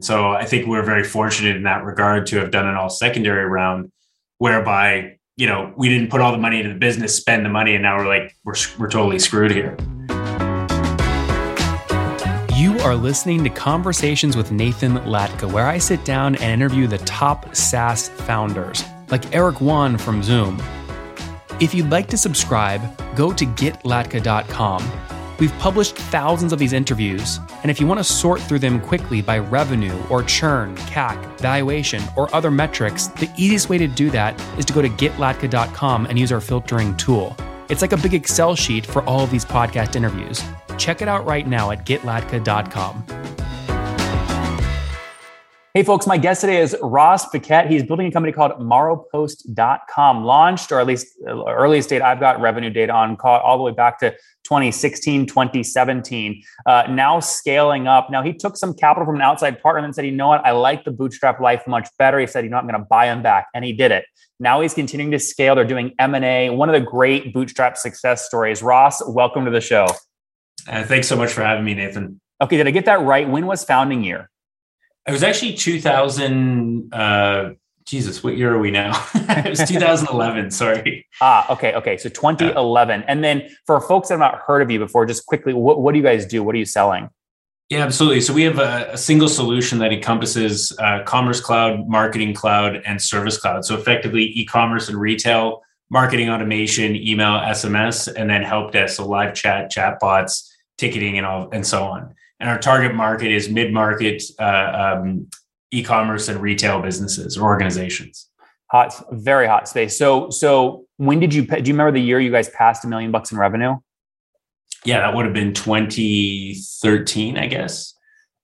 So I think we're very fortunate in that regard to have done an all secondary round whereby, you know, we didn't put all the money into the business, spend the money, and now we're like, we're, we're totally screwed here. You are listening to Conversations with Nathan Latka, where I sit down and interview the top SaaS founders, like Eric Yuan from Zoom. If you'd like to subscribe, go to getlatka.com We've published thousands of these interviews, and if you want to sort through them quickly by revenue or churn, CAC, valuation, or other metrics, the easiest way to do that is to go to getlatka.com and use our filtering tool. It's like a big Excel sheet for all of these podcast interviews. Check it out right now at getlatka.com. Hey, folks, my guest today is Ross Paquette. He's building a company called Maropost.com, launched, or at least uh, earliest date I've got revenue data on, caught all the way back to 2016, 2017, uh, now scaling up. Now, he took some capital from an outside partner and said, you know what, I like the bootstrap life much better. He said, you know, I'm going to buy him back. And he did it. Now he's continuing to scale. They're doing M&A. One of the great bootstrap success stories. Ross, welcome to the show. Uh, thanks so much for having me, Nathan. Okay, did I get that right? When was founding year? It was actually 2000, uh, Jesus, what year are we now? it was 2011. Sorry. Ah, okay, okay. So 2011, and then for folks that have not heard of you before, just quickly, what, what do you guys do? What are you selling? Yeah, absolutely. So we have a, a single solution that encompasses uh, Commerce Cloud, Marketing Cloud, and Service Cloud. So effectively, e-commerce and retail, marketing automation, email, SMS, and then help desk, so live chat, chat bots, ticketing, and all, and so on. And our target market is mid-market uh, um, e-commerce and retail businesses or organizations. Hot, very hot space. So, so when did you? Do you remember the year you guys passed a million bucks in revenue? Yeah, that would have been 2013, I guess.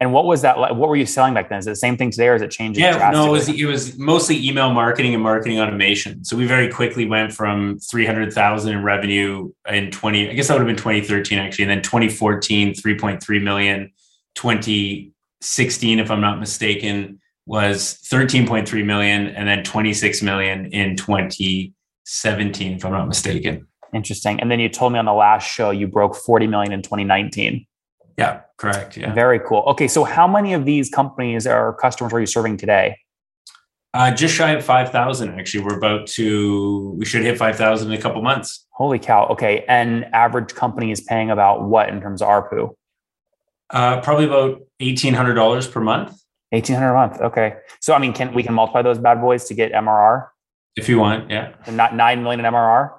And what was that like? What were you selling back then? Is it the same thing today or is it changing? Yeah, no, it was, it was mostly email marketing and marketing automation. So we very quickly went from 300,000 in revenue in 20, I guess that would have been 2013 actually. And then 2014, 3.3 million, 20, 16, if I'm not mistaken, was 13.3 million, and then 26 million in 2017, if I'm not mistaken. Interesting. And then you told me on the last show you broke 40 million in 2019. Yeah, correct. Yeah. Very cool. Okay. So how many of these companies or customers are you serving today? Uh, just shy of 5,000, actually. We're about to, we should hit 5,000 in a couple months. Holy cow. Okay. And average company is paying about what in terms of ARPU? Uh, probably about eighteen hundred dollars per month. Eighteen hundred a month. Okay, so I mean, can we can multiply those bad boys to get MRR? If you want, yeah. And not nine million in MRR.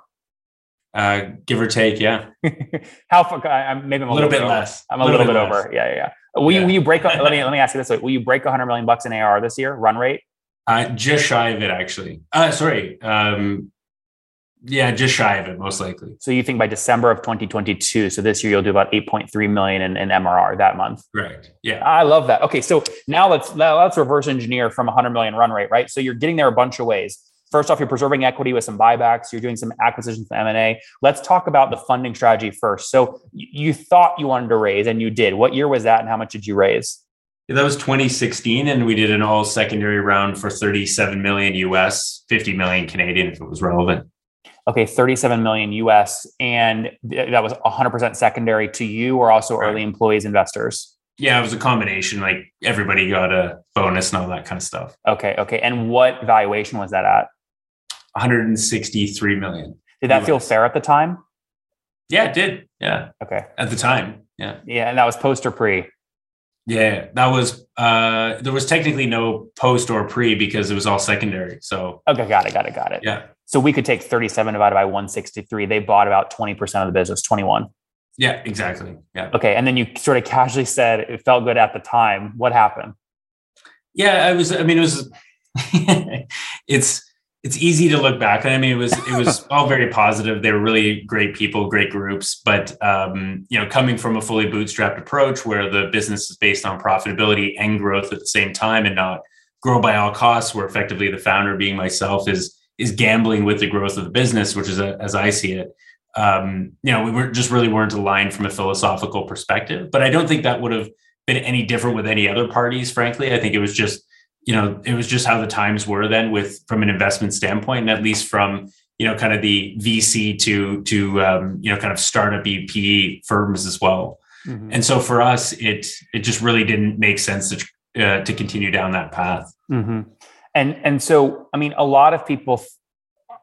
Uh, give or take, yeah. How far? I'm maybe I'm a, little, little, bit less. I'm a little, little bit less. over. Yeah, yeah. yeah. Will, yeah. You, will you break? let me let me ask you this way: Will you break 100 million bucks in AR this year run rate? Uh, just shy of it, actually. Uh, sorry, um, yeah, just shy of it, most likely. So you think by December of 2022, so this year you'll do about 8.3 million in, in MRR that month. Correct. Yeah. I love that. Okay, so now let's now let's reverse engineer from 100 million run rate, right? So you're getting there a bunch of ways. First off, you're preserving equity with some buybacks. You're doing some acquisitions and M&A. Let's talk about the funding strategy first. So you thought you wanted to raise, and you did. What year was that, and how much did you raise? Yeah, that was 2016, and we did an all secondary round for 37 million US, 50 million Canadian, if it was relevant okay, 37 million US, and that was 100% secondary to you or also early employees, investors? Yeah, it was a combination. Like everybody got a bonus and all that kind of stuff. Okay, okay. And what valuation was that at? 163 million. Did that US. feel fair at the time? Yeah, it did. Yeah. Okay. At the time. Yeah. Yeah. And that was post or pre? Yeah, that was uh there was technically no post or pre because it was all secondary. So Okay, got it, got it, got it. Yeah. So we could take 37 divided by 163. They bought about 20% of the business, 21. Yeah, exactly. Yeah. Okay. And then you sort of casually said it felt good at the time. What happened? Yeah, I was, I mean, it was, it's, it's easy to look back. I mean, it was, it was all very positive. They were really great people, great groups, but, um, you know, coming from a fully bootstrapped approach where the business is based on profitability and growth at the same time and not grow by all costs, where effectively the founder being myself is, is gambling with the growth of the business, which is a, as I see it. Um, you know, we were just really weren't aligned from a philosophical perspective. But I don't think that would have been any different with any other parties. Frankly, I think it was just you know it was just how the times were then with from an investment standpoint, and at least from you know kind of the VC to to um, you know kind of startup EP firms as well. Mm-hmm. And so for us, it it just really didn't make sense to uh, to continue down that path. Mm-hmm. And and so I mean, a lot of people,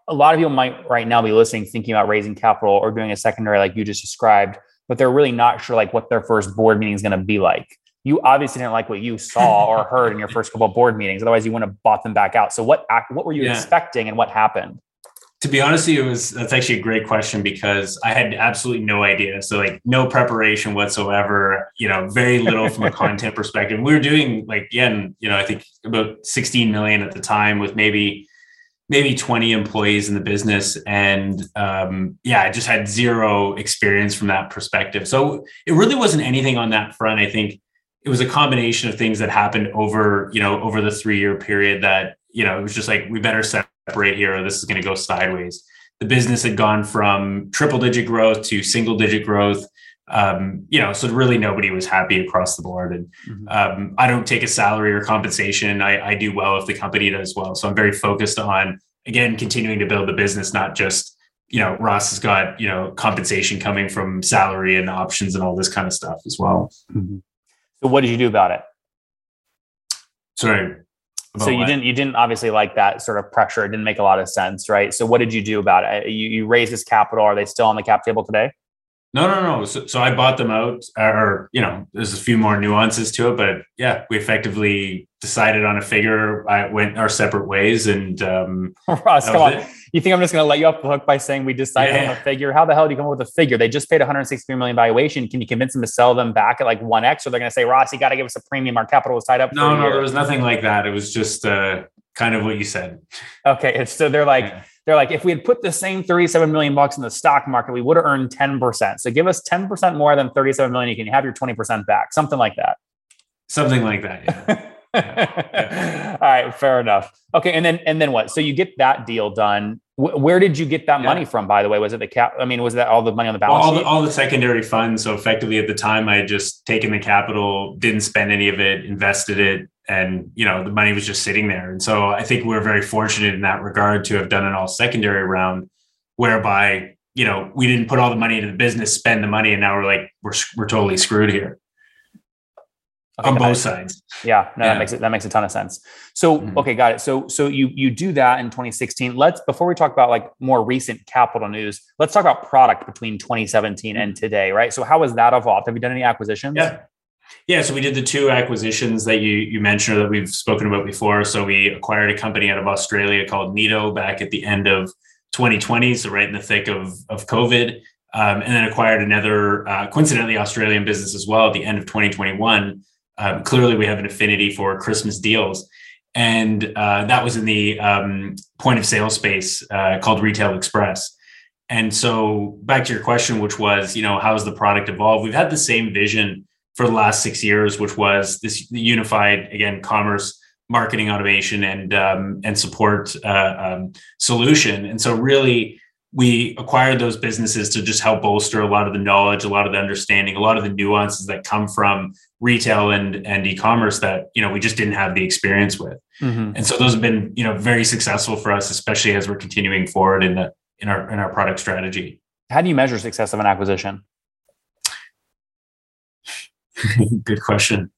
a lot of people might right now be listening, thinking about raising capital or doing a secondary like you just described, but they're really not sure like what their first board meeting is going to be like. You obviously didn't like what you saw or heard in your first couple of board meetings. Otherwise, you wouldn't have bought them back out. So what what were you yeah. expecting and what happened? To be honest it was that's actually a great question because I had absolutely no idea. So like no preparation whatsoever, you know, very little from a content perspective. We were doing like again, you know, I think about 16 million at the time with maybe maybe 20 employees in the business. And um, yeah, I just had zero experience from that perspective. So it really wasn't anything on that front. I think it was a combination of things that happened over, you know, over the three year period that, you know, it was just like, we better set separate here or this is going to go sideways. The business had gone from triple digit growth to single digit growth. Um, you know, so really nobody was happy across the board. And mm-hmm. um, I don't take a salary or compensation. I, I do well if the company does well. So I'm very focused on again continuing to build the business, not just you know Ross has got you know compensation coming from salary and options and all this kind of stuff as well. Mm-hmm. So what did you do about it? Sorry, so you didn't you didn't obviously like that sort of pressure. It didn't make a lot of sense, right? So what did you do about it? You you raised this capital. Are they still on the cap table today? No, no, no. So, so I bought them out, or you know, there's a few more nuances to it, but yeah, we effectively decided on a figure. I went our separate ways, and um, Ross, come on. It. You think I'm just going to let you off the hook by saying we decided yeah. on a figure? How the hell do you come up with a figure? They just paid 163 million valuation. Can you convince them to sell them back at like one X, or they're going to say, Ross, you got to give us a premium. Our capital was tied up. No, no, there was nothing like that. It was just uh, kind of what you said. Okay, so they're like. Yeah they're like, if we had put the same 37 million bucks in the stock market, we would have earned 10%. So give us 10% more than 37 million. You can have your 20% back, something like that. Something like that. Yeah. yeah. All right, fair enough. Okay, and then and then what? So you get that deal done. W- where did you get that yeah. money from? By the way, was it the cap? I mean, was that all the money on the balance all sheet? The, all the secondary funds. So effectively, at the time, I had just taken the capital, didn't spend any of it, invested it, and you know the money was just sitting there. And so I think we're very fortunate in that regard to have done an all secondary round, whereby you know we didn't put all the money into the business, spend the money, and now we're like we're we're totally screwed here. Okay, on both sides. Yeah, no, yeah. that makes it that makes a ton of sense. So, mm-hmm. okay, got it. So, so you you do that in 2016. Let's before we talk about like more recent capital news, let's talk about product between 2017 mm-hmm. and today, right? So, how has that evolved? Have you done any acquisitions? Yeah. Yeah, so we did the two acquisitions that you you mentioned that we've spoken about before. So we acquired a company out of Australia called Neto back at the end of 2020, so right in the thick of of COVID, um, and then acquired another uh, coincidentally Australian business as well at the end of 2021. Um, clearly, we have an affinity for Christmas deals, and uh, that was in the um, point of sale space uh, called Retail Express. And so, back to your question, which was, you know, how has the product evolved? We've had the same vision for the last six years, which was this unified again commerce marketing automation and um, and support uh, um, solution. And so really we acquired those businesses to just help bolster a lot of the knowledge, a lot of the understanding, a lot of the nuances that come from retail and and e-commerce that you know we just didn't have the experience with. Mm-hmm. And so those have been you know very successful for us, especially as we're continuing forward in the in our in our product strategy. How do you measure success of an acquisition? Good question.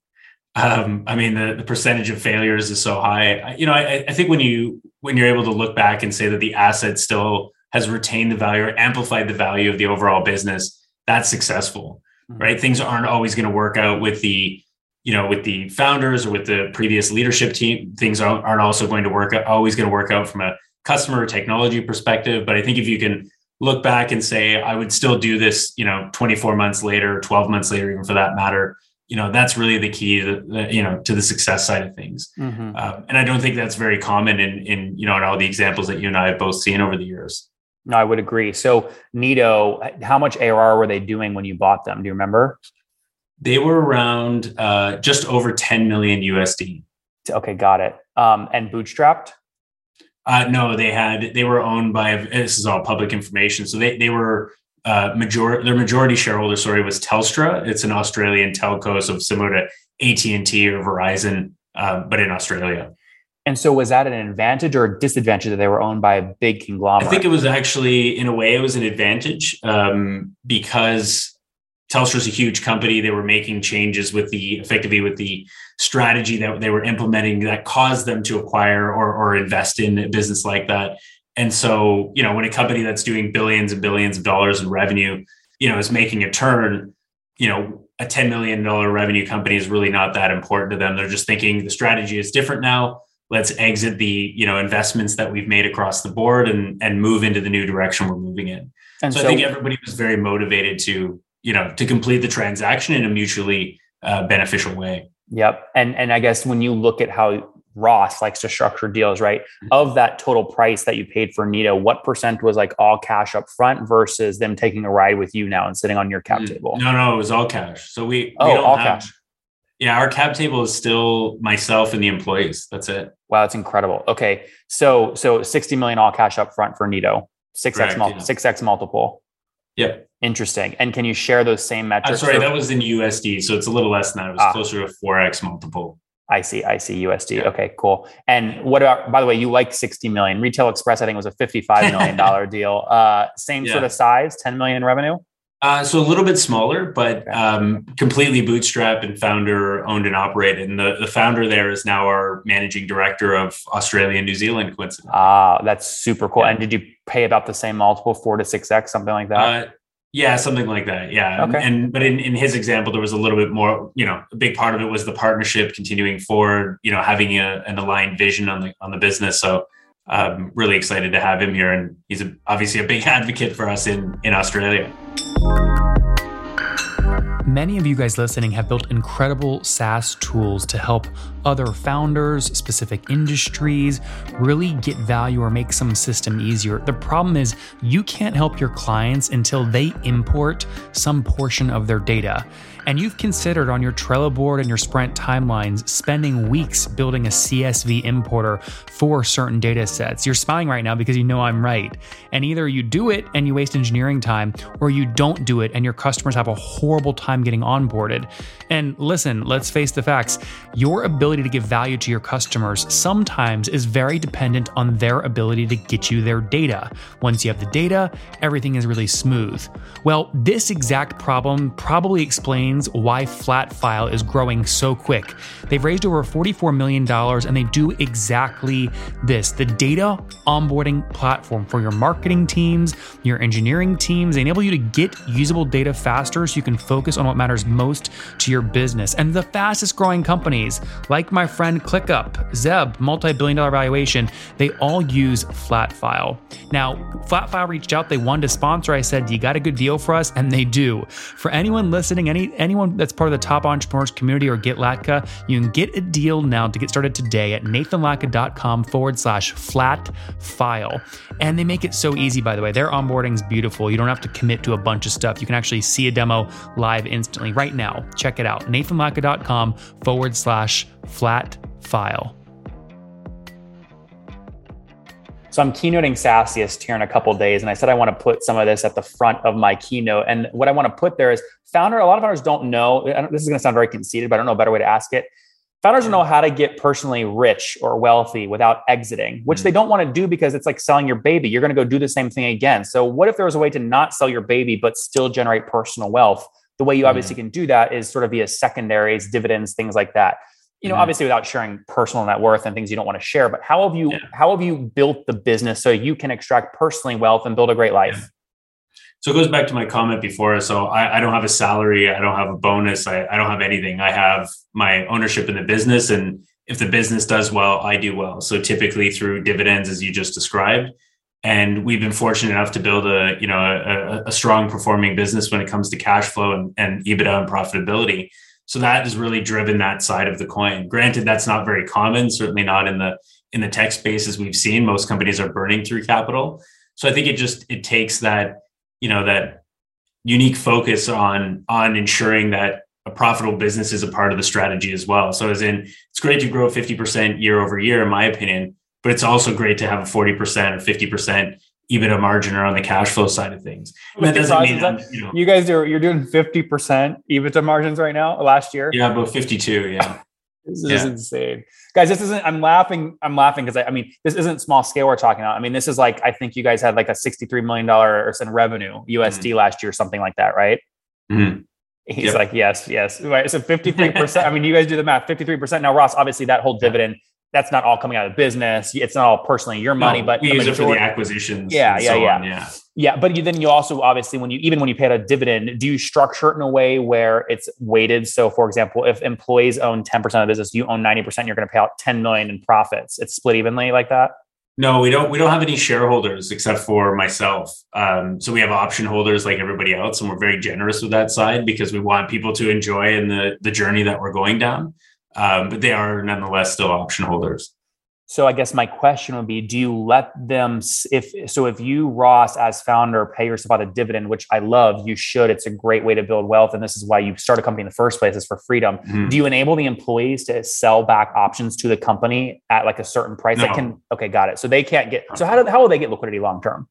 Um, I mean, the, the percentage of failures is so high. I, you know, I, I think when you when you're able to look back and say that the asset still has retained the value or amplified the value of the overall business, that's successful, mm-hmm. right? Things aren't always going to work out with the you know with the founders or with the previous leadership team. Things aren't, also going to work out always going to work out from a customer technology perspective. But I think if you can look back and say i would still do this you know 24 months later 12 months later even for that matter you know that's really the key to the, you know to the success side of things mm-hmm. um, and i don't think that's very common in in you know in all the examples that you and i have both seen over the years no i would agree so Neto how much arr were they doing when you bought them do you remember they were around uh, just over 10 million usd okay got it um, and bootstrapped uh, no, they had they were owned by this is all public information. So they they were uh, major their majority shareholder sorry was Telstra. It's an Australian telco, so similar to AT and T or Verizon, uh, but in Australia. And so, was that an advantage or a disadvantage that they were owned by a big conglomerate? I think it was actually, in a way, it was an advantage um, because is a huge company. They were making changes with the effectively with the strategy that they were implementing that caused them to acquire or, or invest in a business like that. And so, you know, when a company that's doing billions and billions of dollars in revenue, you know, is making a turn, you know, a $10 million revenue company is really not that important to them. They're just thinking the strategy is different now. Let's exit the, you know, investments that we've made across the board and and move into the new direction we're moving in. And so, so I think everybody was very motivated to, you know, to complete the transaction in a mutually uh, beneficial way. Yep. And and I guess when you look at how Ross likes to structure deals, right? Mm-hmm. Of that total price that you paid for Neto, what percent was like all cash up front versus them taking a ride with you now and sitting on your cap mm, table? No, no, it was all cash. So we, oh, we all have, cash. Yeah, our cap table is still myself and the employees. That's it. Wow, that's incredible. Okay, so so sixty million all cash up front for Neto, six x six x multiple. Yep. Interesting. And can you share those same metrics? I'm sorry, that was in USD, so it's a little less than that. It was ah. closer to four x multiple. I see. I see USD. Yeah. Okay, cool. And what about, by the way, you like 60 million. Retail Express, I think, was a $55 million deal. Uh, same yeah. sort of size, 10 million in revenue? Uh, so a little bit smaller, but um, completely bootstrapped and founder owned and operated. And the, the founder there is now our managing director of Australia and New Zealand, coincidentally. Ah, that's super cool. Yeah. And did you pay about the same multiple, four to six X, something like that? Uh, yeah, something like that. Yeah. Okay. And, and, but in, in his example, there was a little bit more, you know, a big part of it was the partnership continuing forward, you know, having a, an aligned vision on the on the business. So I'm really excited to have him here. And he's a, obviously a big advocate for us in in Australia. Many of you guys listening have built incredible SaaS tools to help other founders, specific industries really get value or make some system easier. The problem is you can't help your clients until they import some portion of their data and you've considered on your Trello board and your Sprint timelines spending weeks building a CSV importer for certain data sets. You're smiling right now because you know I'm right. And either you do it and you waste engineering time, or you don't do it and your customers have a horrible time getting onboarded. And listen, let's face the facts your ability to give value to your customers sometimes is very dependent on their ability to get you their data. Once you have the data, everything is really smooth. Well, this exact problem probably explains explains why Flatfile is growing so quick. They've raised over $44 million and they do exactly this the data onboarding platform for your marketing teams, your engineering teams. They enable you to get usable data faster so you can focus on what matters most to your business. And the fastest growing companies, like my friend ClickUp, Zeb, multi billion dollar valuation, they all use Flatfile. Now, Flatfile reached out, they wanted to sponsor. I said, You got a good deal for us? And they do. For anyone listening, any anyone that's part of the top entrepreneurs community or get Latka, you can get a deal now to get started today at nathanlatka.com forward slash flat file. And they make it so easy, by the way. Their onboarding is beautiful. You don't have to commit to a bunch of stuff. You can actually see a demo live instantly right now. Check it out. nathanlatka.com forward slash flat file. So I'm keynoting SaaSiest here in a couple days, and I said I want to put some of this at the front of my keynote. And what I want to put there is founder. A lot of founders don't know. this is going to sound very conceited, but I don't know a better way to ask it. Founders don't know how to get personally rich or wealthy without exiting, which mm-hmm. they don't want to do because it's like selling your baby. You're going to go do the same thing again. So what if there was a way to not sell your baby but still generate personal wealth? The way you obviously mm-hmm. can do that is sort of via secondaries, dividends, things like that you know, mm-hmm. obviously without sharing personal net worth and things you don't want to share, but how have you yeah. how have you built the business so you can extract personally wealth and build a great life? Yeah. So it goes back to my comment before. So I, I don't have a salary, I don't have a bonus, I, I don't have anything. I have my ownership in the business, and if the business does well, I do well. So typically through dividends, as you just described, and we've been fortunate enough to build a you know a, a strong performing business when it comes to cash flow and, and EBITDA and profitability. So that has really driven that side of the coin. Granted, that's not very common, certainly not in the in the tech space as we've seen. Most companies are burning through capital. So I think it just it takes that, you know, that unique focus on on ensuring that a profitable business is a part of the strategy as well. So as in it's great to grow 50% year over year, in my opinion, but it's also great to have a 40% or 50% EBITDA margin or on the cash flow side of things. That doesn't mean that, you, know, you guys are you're doing 50% EBITDA margins right now last year. Yeah, about 52. Yeah. this is yeah. insane. Guys, this isn't I'm laughing, I'm laughing because I, I, mean this isn't small scale we're talking about. I mean, this is like I think you guys had like a $63 million or in revenue USD mm-hmm. last year, something like that, right? Mm-hmm. He's yep. like, yes, yes. Right. So 53%. I mean, you guys do the math, 53%. Now, Ross, obviously that whole dividend, that's not all coming out of business. It's not all personally your money, no, but we use it for the acquisitions. Yeah, yeah, so yeah. On, yeah. Yeah. But you, then you also, obviously, when you, even when you pay out a dividend, do you structure it in a way where it's weighted? So for example, if employees own 10% of the business, you own 90%, you're going to pay out 10 million in profits. It's split evenly like that? No, we don't. We don't have any shareholders except for myself. Um, so we have option holders like everybody else, and we're very generous with that side because we want people to enjoy in the the journey that we're going down. Um, but they are nonetheless still option holders. So I guess my question would be: Do you let them? If so, if you Ross as founder pay yourself out a dividend, which I love, you should. It's a great way to build wealth, and this is why you start a company in the first place is for freedom. Mm-hmm. Do you enable the employees to sell back options to the company at like a certain price? No. That can okay, got it. So they can't get. So how do how will they get liquidity long term?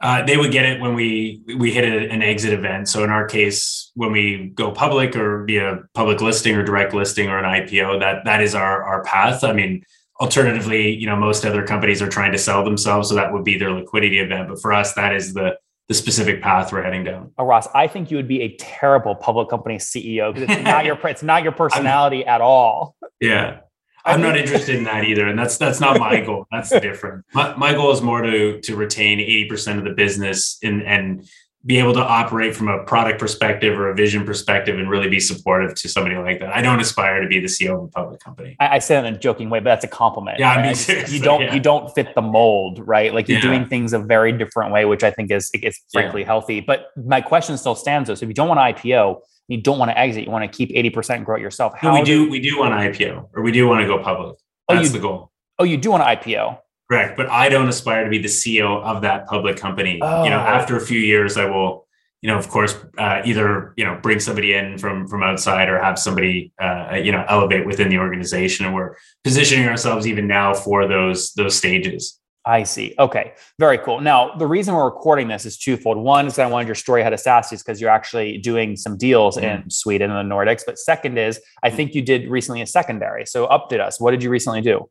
Uh, they would get it when we we hit a, an exit event. So in our case, when we go public or via public listing or direct listing or an IPO, that that is our our path. I mean alternatively, you know, most other companies are trying to sell themselves, so that would be their liquidity event. But for us, that is the the specific path we're heading down. Oh, Ross, I think you would be a terrible public company CEO because it's not your it's not your personality at all. Yeah. I'm not interested in that either. And that's that's not my goal. That's different. My, my goal is more to to retain 80% of the business and and be able to operate from a product perspective or a vision perspective and really be supportive to somebody like that. I don't aspire to be the CEO of a public company. I, I say that in a joking way, but that's a compliment. Yeah, right? I mean, you don't yeah. you don't fit the mold, right? Like you're yeah. doing things a very different way, which I think is it's frankly yeah. healthy. But my question still stands though. So if you don't want to IPO, you don't want to exit, you want to keep 80% and grow it yourself. How no, we do, do we do want to IPO or we do want to go public. That's oh, you, the goal. Oh, you do want to IPO. Correct. But I don't aspire to be the CEO of that public company. Oh. You know, oh. after a few years, I will you know, of course, uh, either you know bring somebody in from from outside or have somebody uh, you know elevate within the organization, and we're positioning ourselves even now for those those stages. I see. Okay, very cool. Now, the reason we're recording this is twofold. One is that I wanted your story ahead of SaaSiest because you're actually doing some deals mm-hmm. in Sweden and the Nordics. But second is, I think you did recently a secondary. So update us. What did you recently do?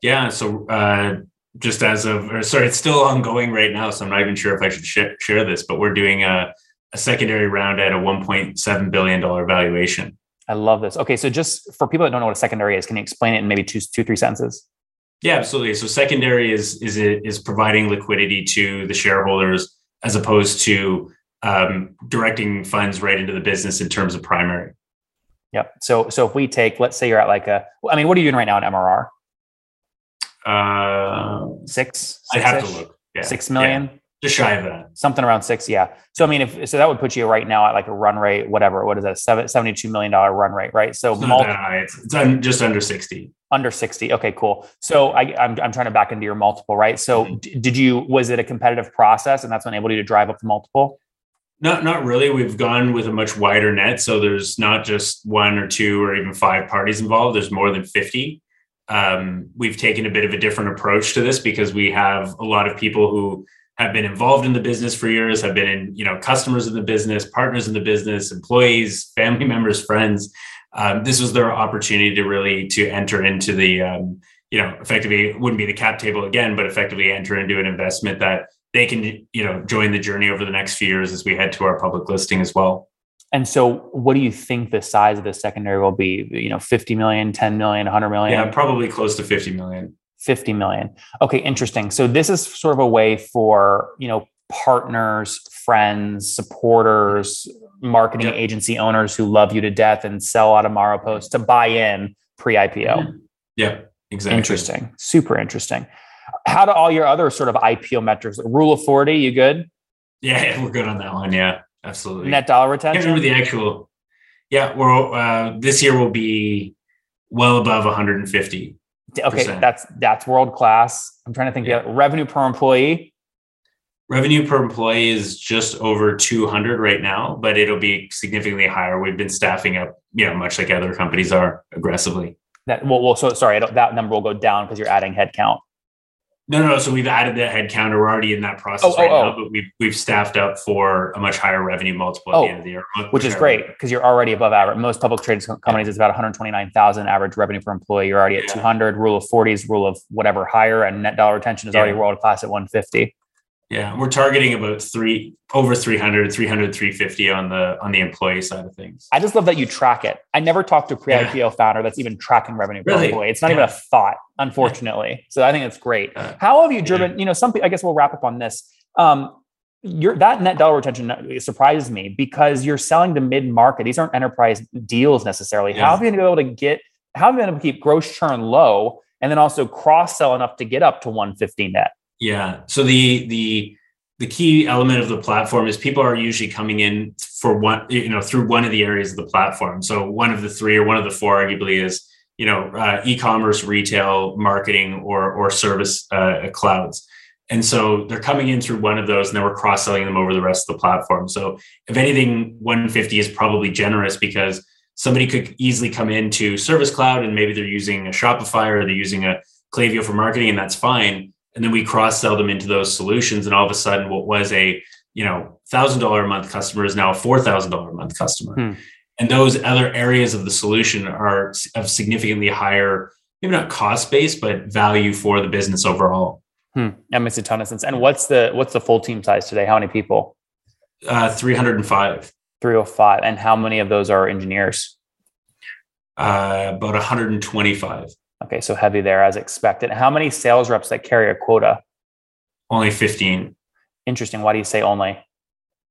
Yeah. So uh, just as of, or sorry, it's still ongoing right now. So I'm not even sure if I should sh- share this, but we're doing a a secondary round at a $1.7 billion valuation. I love this. Okay, so just for people that don't know what a secondary is, can you explain it in maybe two, two, three sentences? Yeah, absolutely. So secondary is is is providing liquidity to the shareholders as opposed to um, directing funds right into the business in terms of primary. Yep. So so if we take, let's say you're at like a, I mean, what are you doing right now in MRR? Uh, six. I have to look. Yeah. Six million. Yeah just shy of that something around six yeah so i mean if so that would put you right now at like a run rate whatever what is that seven, 72 million dollar run rate right so it's, multi- it's, it's just under 60 under 60 okay cool. So I, I'm, I'm trying to back into your multiple right? So mm-hmm. did you was it a competitive process and that's what enabled you to drive up the multiple? Not not really. We've gone with a much wider net. So there's not just one or two or even five parties involved. There's more than 50 um, we've taken a bit of a different approach to this because we have a lot of people who have been involved in the business for years, have been in, you know, customers in the business, partners in the business, employees, family members, friends. Um, this was their opportunity to really to enter into the, um, you know, effectively it wouldn't be the cap table again, but effectively enter into an investment that they can, you know, join the journey over the next few years as we head to our public listing as well. And so what do you think the size of the secondary will be? You know, 50 million, 10 million, 100 million? Yeah, probably close to 50 million. 50 million. Okay, interesting. So this is sort of a way for, you know, partners, friends, supporters, marketing yep. agency owners who love you to death and sell out of Maropost to buy in pre-IPO. Yeah, exactly. Interesting. Super interesting. How do all your other sort of IPO metrics? Rule of 40, you good? Yeah, we're good on that one. Yeah, absolutely. Net dollar retention? Can't remember the actual. Yeah, we're uh, this year will be well above 150 Okay, that's that's world class. I'm trying to think. Yeah. revenue per employee. Revenue per employee is just over 200 right now, but it'll be significantly higher. We've been staffing up, you know, much like other companies are aggressively. That well, well so sorry, that number will go down because you're adding headcount. No, no. So we've added the headcount. We're already in that process oh, oh right oh, oh. now, but we've we've staffed up for a much higher revenue multiple at the oh, end of the year, which is great because you're already above average. Most public traded companies yeah. is about 129,000 average revenue per employee. You're already at yeah. 200. Rule of 40s, rule of whatever higher, and net dollar retention is yeah. already world class at 150. Yeah, we're targeting about three over 300, 300, 350 on the on the employee side of things. I just love that you track it. I never talked to a pre-IPO yeah. founder that's even tracking revenue per really? employee. It's not yeah. even a thought, unfortunately. Yeah. So I think it's great. Uh, How have you driven? You know, some. I guess we'll wrap up on this. Um, your that net dollar retention surprises me because you're selling to mid market. These aren't enterprise deals necessarily. How have you been able to get? How have you been able to keep gross churn low and then also cross sell enough to get up to 150 net? Yeah. So the the the key element of the platform is people are usually coming in for one, you know, through one of the areas of the platform. So one of the three or one of the four, arguably, is you know, uh, e-commerce, retail, marketing, or or service uh, clouds. And so they're coming in through one of those, and then we're cross selling them over the rest of the platform. So if anything, 150 is probably generous because somebody could easily come into Service Cloud and maybe they're using a Shopify or they're using a Klaviyo for marketing, and that's fine and then we cross sell them into those solutions and all of a sudden what was a you know thousand dollar a month customer is now a four thousand dollar a month customer. Hmm. and those other areas of the solution are of significantly higher maybe not cost base but value for the business overall. Hmm. that makes a ton of sense. And what's the what's the full team size today? How many people? Uh, 305 305 and how many of those are engineers? Uh, about 125 Okay, so heavy there as expected. How many sales reps that carry a quota? Only 15. Interesting. Why do you say only?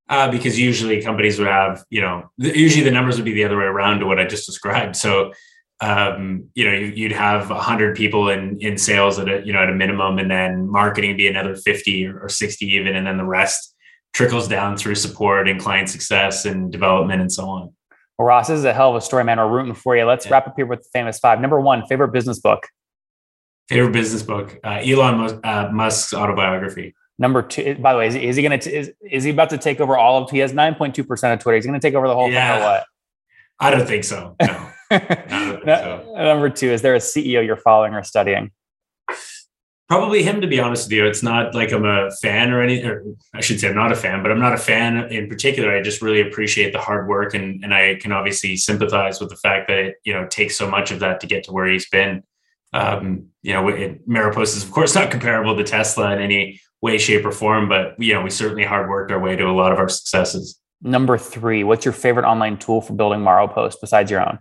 Uh, because usually companies would have, you know, usually the numbers would be the other way around to what I just described. So, um, you know, you'd have 100 people in in sales at a, you know, at a minimum, and then marketing be another 50 or 60 even, and then the rest trickles down through support and client success and development and so on. Well, Ross, this is a hell of a story, man. We're rooting for you. Let's yeah. wrap up here with the famous five. Number one, favorite business book. Favorite business book: uh, Elon uh, Musk's autobiography. Number two. By the way, is, is he going to is, is he about to take over all of? He has nine point two percent of Twitter. He's going to take over the whole yeah. thing, or what? I don't think so. No. think so. Number two, is there a CEO you're following or studying? Probably him to be honest with you. It's not like i'm a fan or any or i should say i'm not a fan but i'm not a fan in particular. I just really appreciate the hard work and and i can obviously sympathize with the fact that it you know takes so much of that to get to where he's been. Um you know it, Maropost is of course not comparable to tesla in any way shape or form but you know we certainly hard worked our way to a lot of our successes. Number three what's your favorite online tool for building Maropost besides your own?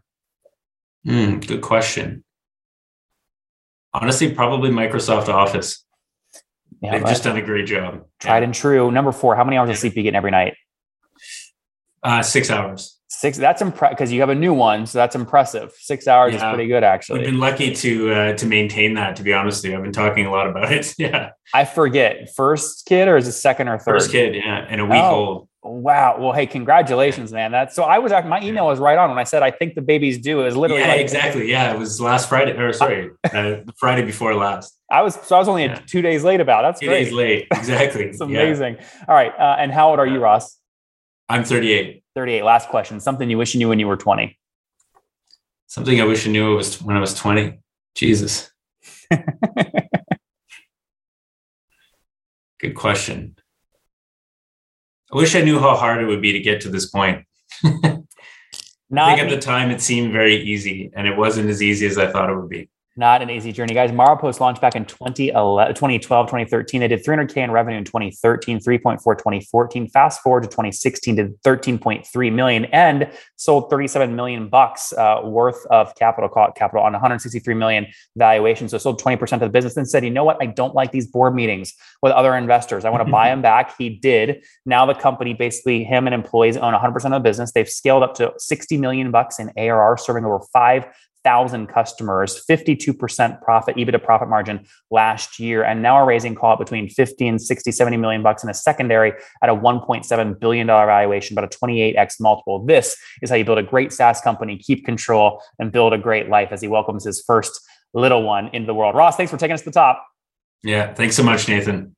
Mm, good question Honestly, probably Microsoft Office. Yeah, They've just done a great job. Tried yeah. and true. Number four, how many hours of sleep you get every night? Uh, six hours. Six. That's impressive because you have a new one, so that's impressive. Six hours yeah. is pretty good, actually. I've been lucky to uh, to maintain that. To be honest with you, I've been talking a lot about it. Yeah. I forget. First kid or is it second or third? First kid, yeah, and a week oh. old. Wow. Well, hey, congratulations, man. That's so I was my email was right on when I said I think the baby's due. It was literally yeah, like, exactly. Yeah, it was last Friday or sorry, uh, Friday before last. I was so I was only yeah. two days late about. It. That's two great. days late. Exactly. it's amazing. Yeah. All right. Uh, and how old are you, Ross? I'm 38. 38. Last question. Something you wish you knew when you were 20. Something I wish I knew was when I was 20. Jesus. Good question. I wish I knew how hard it would be to get to this point. I think at the time it seemed very easy, and it wasn't as easy as I thought it would be not an easy journey, guys. Maropost launched back in 2012, 2013. They did 300K in revenue in 2013, 3.4 2014. Fast forward to 2016, did 13.3 million and sold 37 million bucks uh, worth of capital caught capital on 163 million valuation. So sold 20% of the business and said, you know what? I don't like these board meetings with other investors. I want to buy them back. He did. Now the company, basically him and employees own 100% of the business. They've scaled up to 60 million bucks in ARR, serving over five thousand customers, 52% profit, EBITDA profit margin last year, and now are raising call it between 50 and 60, 70 million bucks in a secondary at a 1.7 billion dollar valuation, about a 28x multiple. This is how you build a great SaaS company, keep control, and build a great life as he welcomes his first little one into the world. Ross, thanks for taking us to the top. Yeah, thanks so much, Nathan.